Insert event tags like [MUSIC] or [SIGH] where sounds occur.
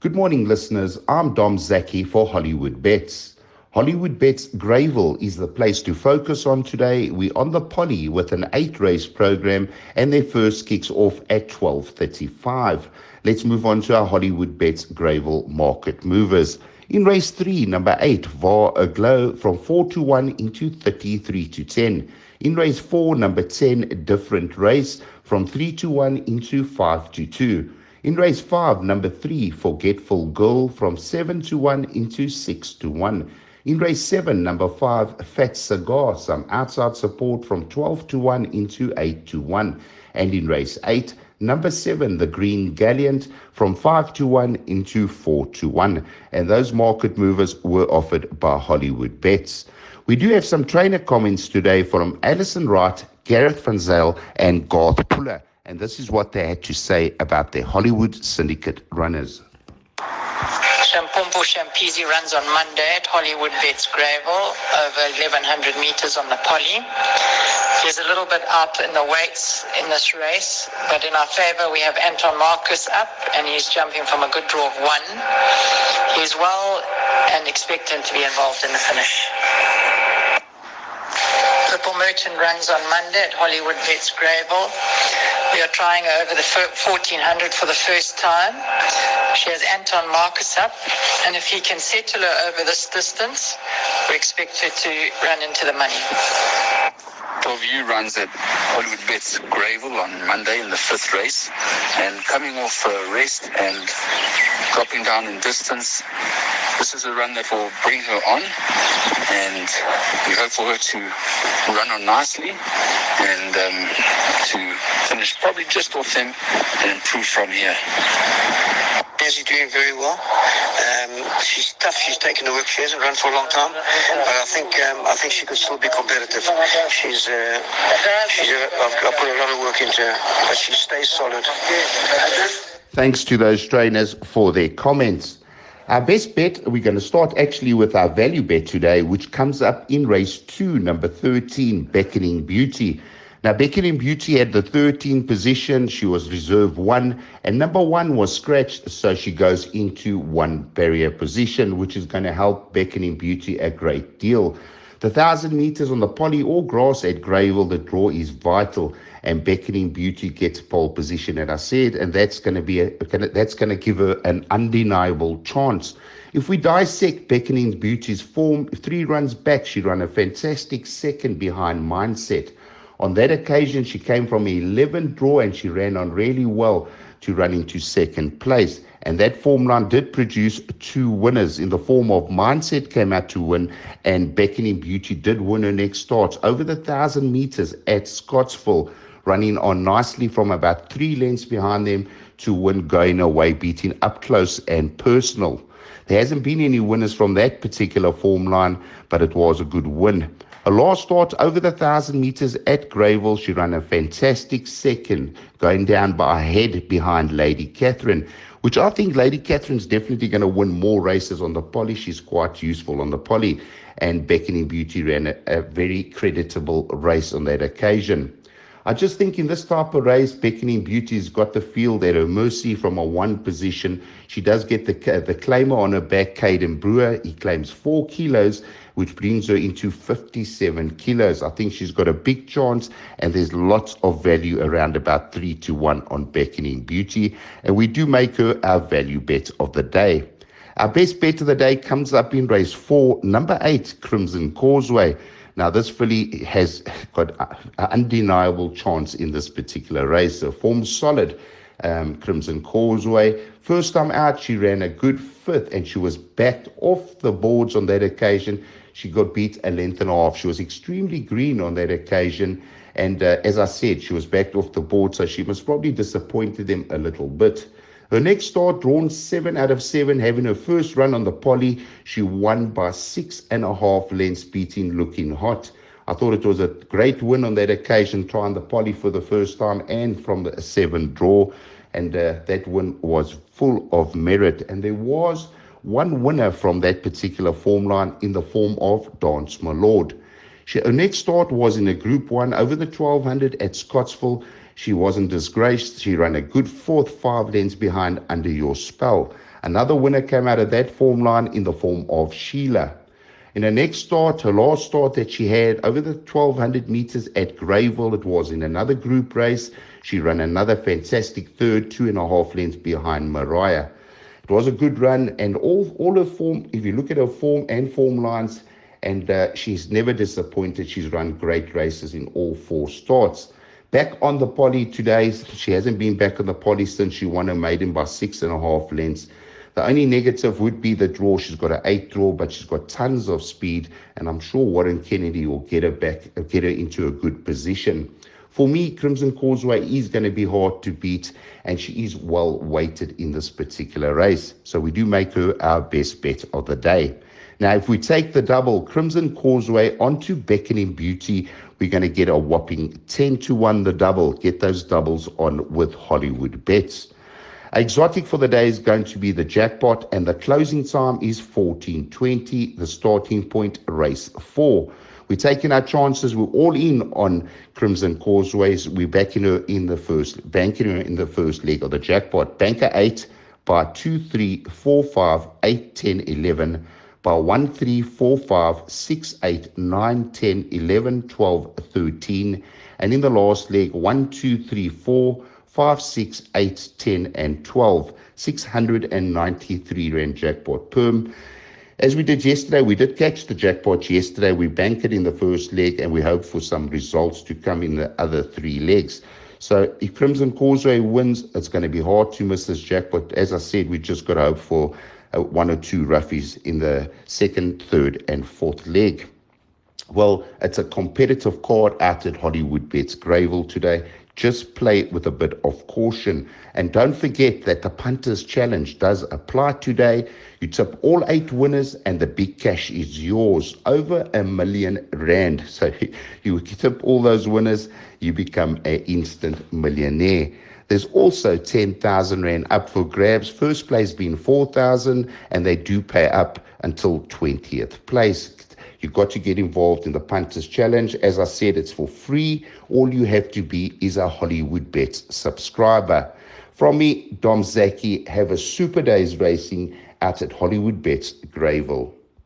Good morning, listeners. I'm Dom Zaki for Hollywood Bets. Hollywood Bets Greyville is the place to focus on today. We're on the poly with an eight race program and their first kicks off at 12.35. Let's move on to our Hollywood Bets Greyville market movers. In race 3, number 8, Var Aglow from 4 to 1 into 33 to 10. In race 4, number 10, Different Race from 3 to 1 into 5 to 2. In race 5, number 3, Forgetful Girl from 7 to 1 into 6 to 1. In race 7, number 5, Fat Cigar, some outside support from 12 to 1 into 8 to 1. And in race 8, number 7, the Green Gallant, from 5 to 1 into 4 to 1. And those market movers were offered by Hollywood Bets. We do have some trainer comments today from Alison Wright, Gareth Van Zyl, and Garth Puller. And this is what they had to say about their Hollywood Syndicate runners. Shampompo Shampizi runs on Monday at Hollywood Bets Greyville over 1100 meters on the poly. He's a little bit up in the weights in this race, but in our favor we have Anton Marcus up and he's jumping from a good draw of one. He's well and expectant to be involved in the finish. Purple Merchant runs on Monday at Hollywood Bets Greyville. We are trying over the 1400 for the first time. She has Anton Marcus up, and if he can settle her over this distance, we expect her to run into the money. 12U runs at Hollywood Bets Greyville on Monday in the fifth race, and coming off a rest and dropping down in distance, this is a run that will bring her on, and we hope for her to run on nicely and um, to finish probably just off them and improve from here. She's doing very well. Um, she's tough. She's taken the work. She hasn't run for a long time, but I think um, I think she could still be competitive. She's uh, she's uh, I've, I've put a lot of work into her, but she stays solid. Thanks to those trainers for their comments. Our best bet, we're going to start actually with our value bet today, which comes up in race two, number 13, Beckoning Beauty. Now, Beckoning Beauty had the 13th position. She was reserve one, and number one was scratched, so she goes into one barrier position, which is going to help Beckoning Beauty a great deal. The thousand meters on the poly or grass at Greyville, the draw is vital and Beckoning Beauty gets pole position, as I said, and that's going to be a, that's going to give her an undeniable chance. If we dissect Beckoning Beauty's form, three runs back, she ran a fantastic second behind Mindset. On that occasion, she came from 11 draw and she ran on really well to run into second place. And that form line did produce two winners in the form of Mindset came out to win, and Beckoning Beauty did win her next start over the thousand meters at Scottsville running on nicely from about three lengths behind them to win going away, beating up close and personal. There hasn't been any winners from that particular form line, but it was a good win. A last start over the 1,000 meters at Greyville. She ran a fantastic second, going down by a head behind Lady Catherine, which I think Lady Catherine's definitely going to win more races on the poly. She's quite useful on the poly. And Beckoning Beauty ran a, a very creditable race on that occasion. I just think in this type of race, Beckoning Beauty's got the feel that her mercy from a one position. She does get the the claimer on her back, Caden Brewer. He claims four kilos, which brings her into 57 kilos. I think she's got a big chance, and there's lots of value around about three to one on Beckoning Beauty. And we do make her our value bet of the day. Our best bet of the day comes up in race four, number eight, Crimson Causeway. Now, this filly has got an undeniable chance in this particular race. So, form solid. Um, Crimson Causeway. First time out, she ran a good fifth and she was backed off the boards on that occasion. She got beat a length and a half. She was extremely green on that occasion. And uh, as I said, she was backed off the board, so she must probably disappointed them a little bit. Her next start, drawn seven out of seven, having her first run on the poly. She won by six and a half lengths, beating Looking Hot. I thought it was a great win on that occasion, trying the poly for the first time and from the seven draw. And uh, that win was full of merit. And there was one winner from that particular form line in the form of Dance My Lord. She, her next start was in a Group 1 over the 1200 at Scottsville. She wasn't disgraced. She ran a good fourth, five lengths behind under your spell. Another winner came out of that form line in the form of Sheila. In her next start, her last start that she had over the 1200 meters at Greyville, it was in another group race. She ran another fantastic third, two and a half lengths behind Mariah. It was a good run, and all, all her form, if you look at her form and form lines, and uh, she's never disappointed. She's run great races in all four starts. Back on the poly today, she hasn't been back on the poly since she won her maiden by six and a half lengths. The only negative would be the draw. She's got an eight draw, but she's got tons of speed, and I'm sure Warren Kennedy will get her back, get her into a good position. For me, Crimson Causeway is going to be hard to beat, and she is well weighted in this particular race. So we do make her our best bet of the day. Now, if we take the double Crimson Causeway onto Beckoning Beauty, we're going to get a whopping 10 to 1 the double. Get those doubles on with Hollywood bets. Exotic for the day is going to be the jackpot, and the closing time is 14:20. The starting point, race four. We're taking our chances. We're all in on Crimson Causeways. We're backing her in the first, banking her in the first leg of the jackpot. Banker eight by two, three, four, five, eight, ten, eleven. By 1, 3, 4, 5, 6, 8, 9, 10, 11, 12, 13. And in the last leg, 1, 2, 3, 4, 5, 6, 8, 10, and 12. 693 Rand jackpot perm. As we did yesterday, we did catch the jackpot yesterday. We banked it in the first leg and we hope for some results to come in the other three legs. So if Crimson Causeway wins, it's going to be hard to miss this jackpot. As I said, we just got to hope for uh, one or two roughies in the second, third, and fourth leg. Well, it's a competitive card out at Hollywood Bets Greyville today just play it with a bit of caution. And don't forget that the Punters Challenge does apply today. You tip all eight winners, and the big cash is yours over a million rand. [LAUGHS] So you tip all those winners, you become an instant millionaire. There's also 10,000 Rand up for grabs. First place being 4,000, and they do pay up until 20th place. You've got to get involved in the Punters Challenge. As I said, it's for free. All you have to be is a Hollywood Bets subscriber. From me, Dom Zaki, have a super days racing out at Hollywood Bets, Greyville.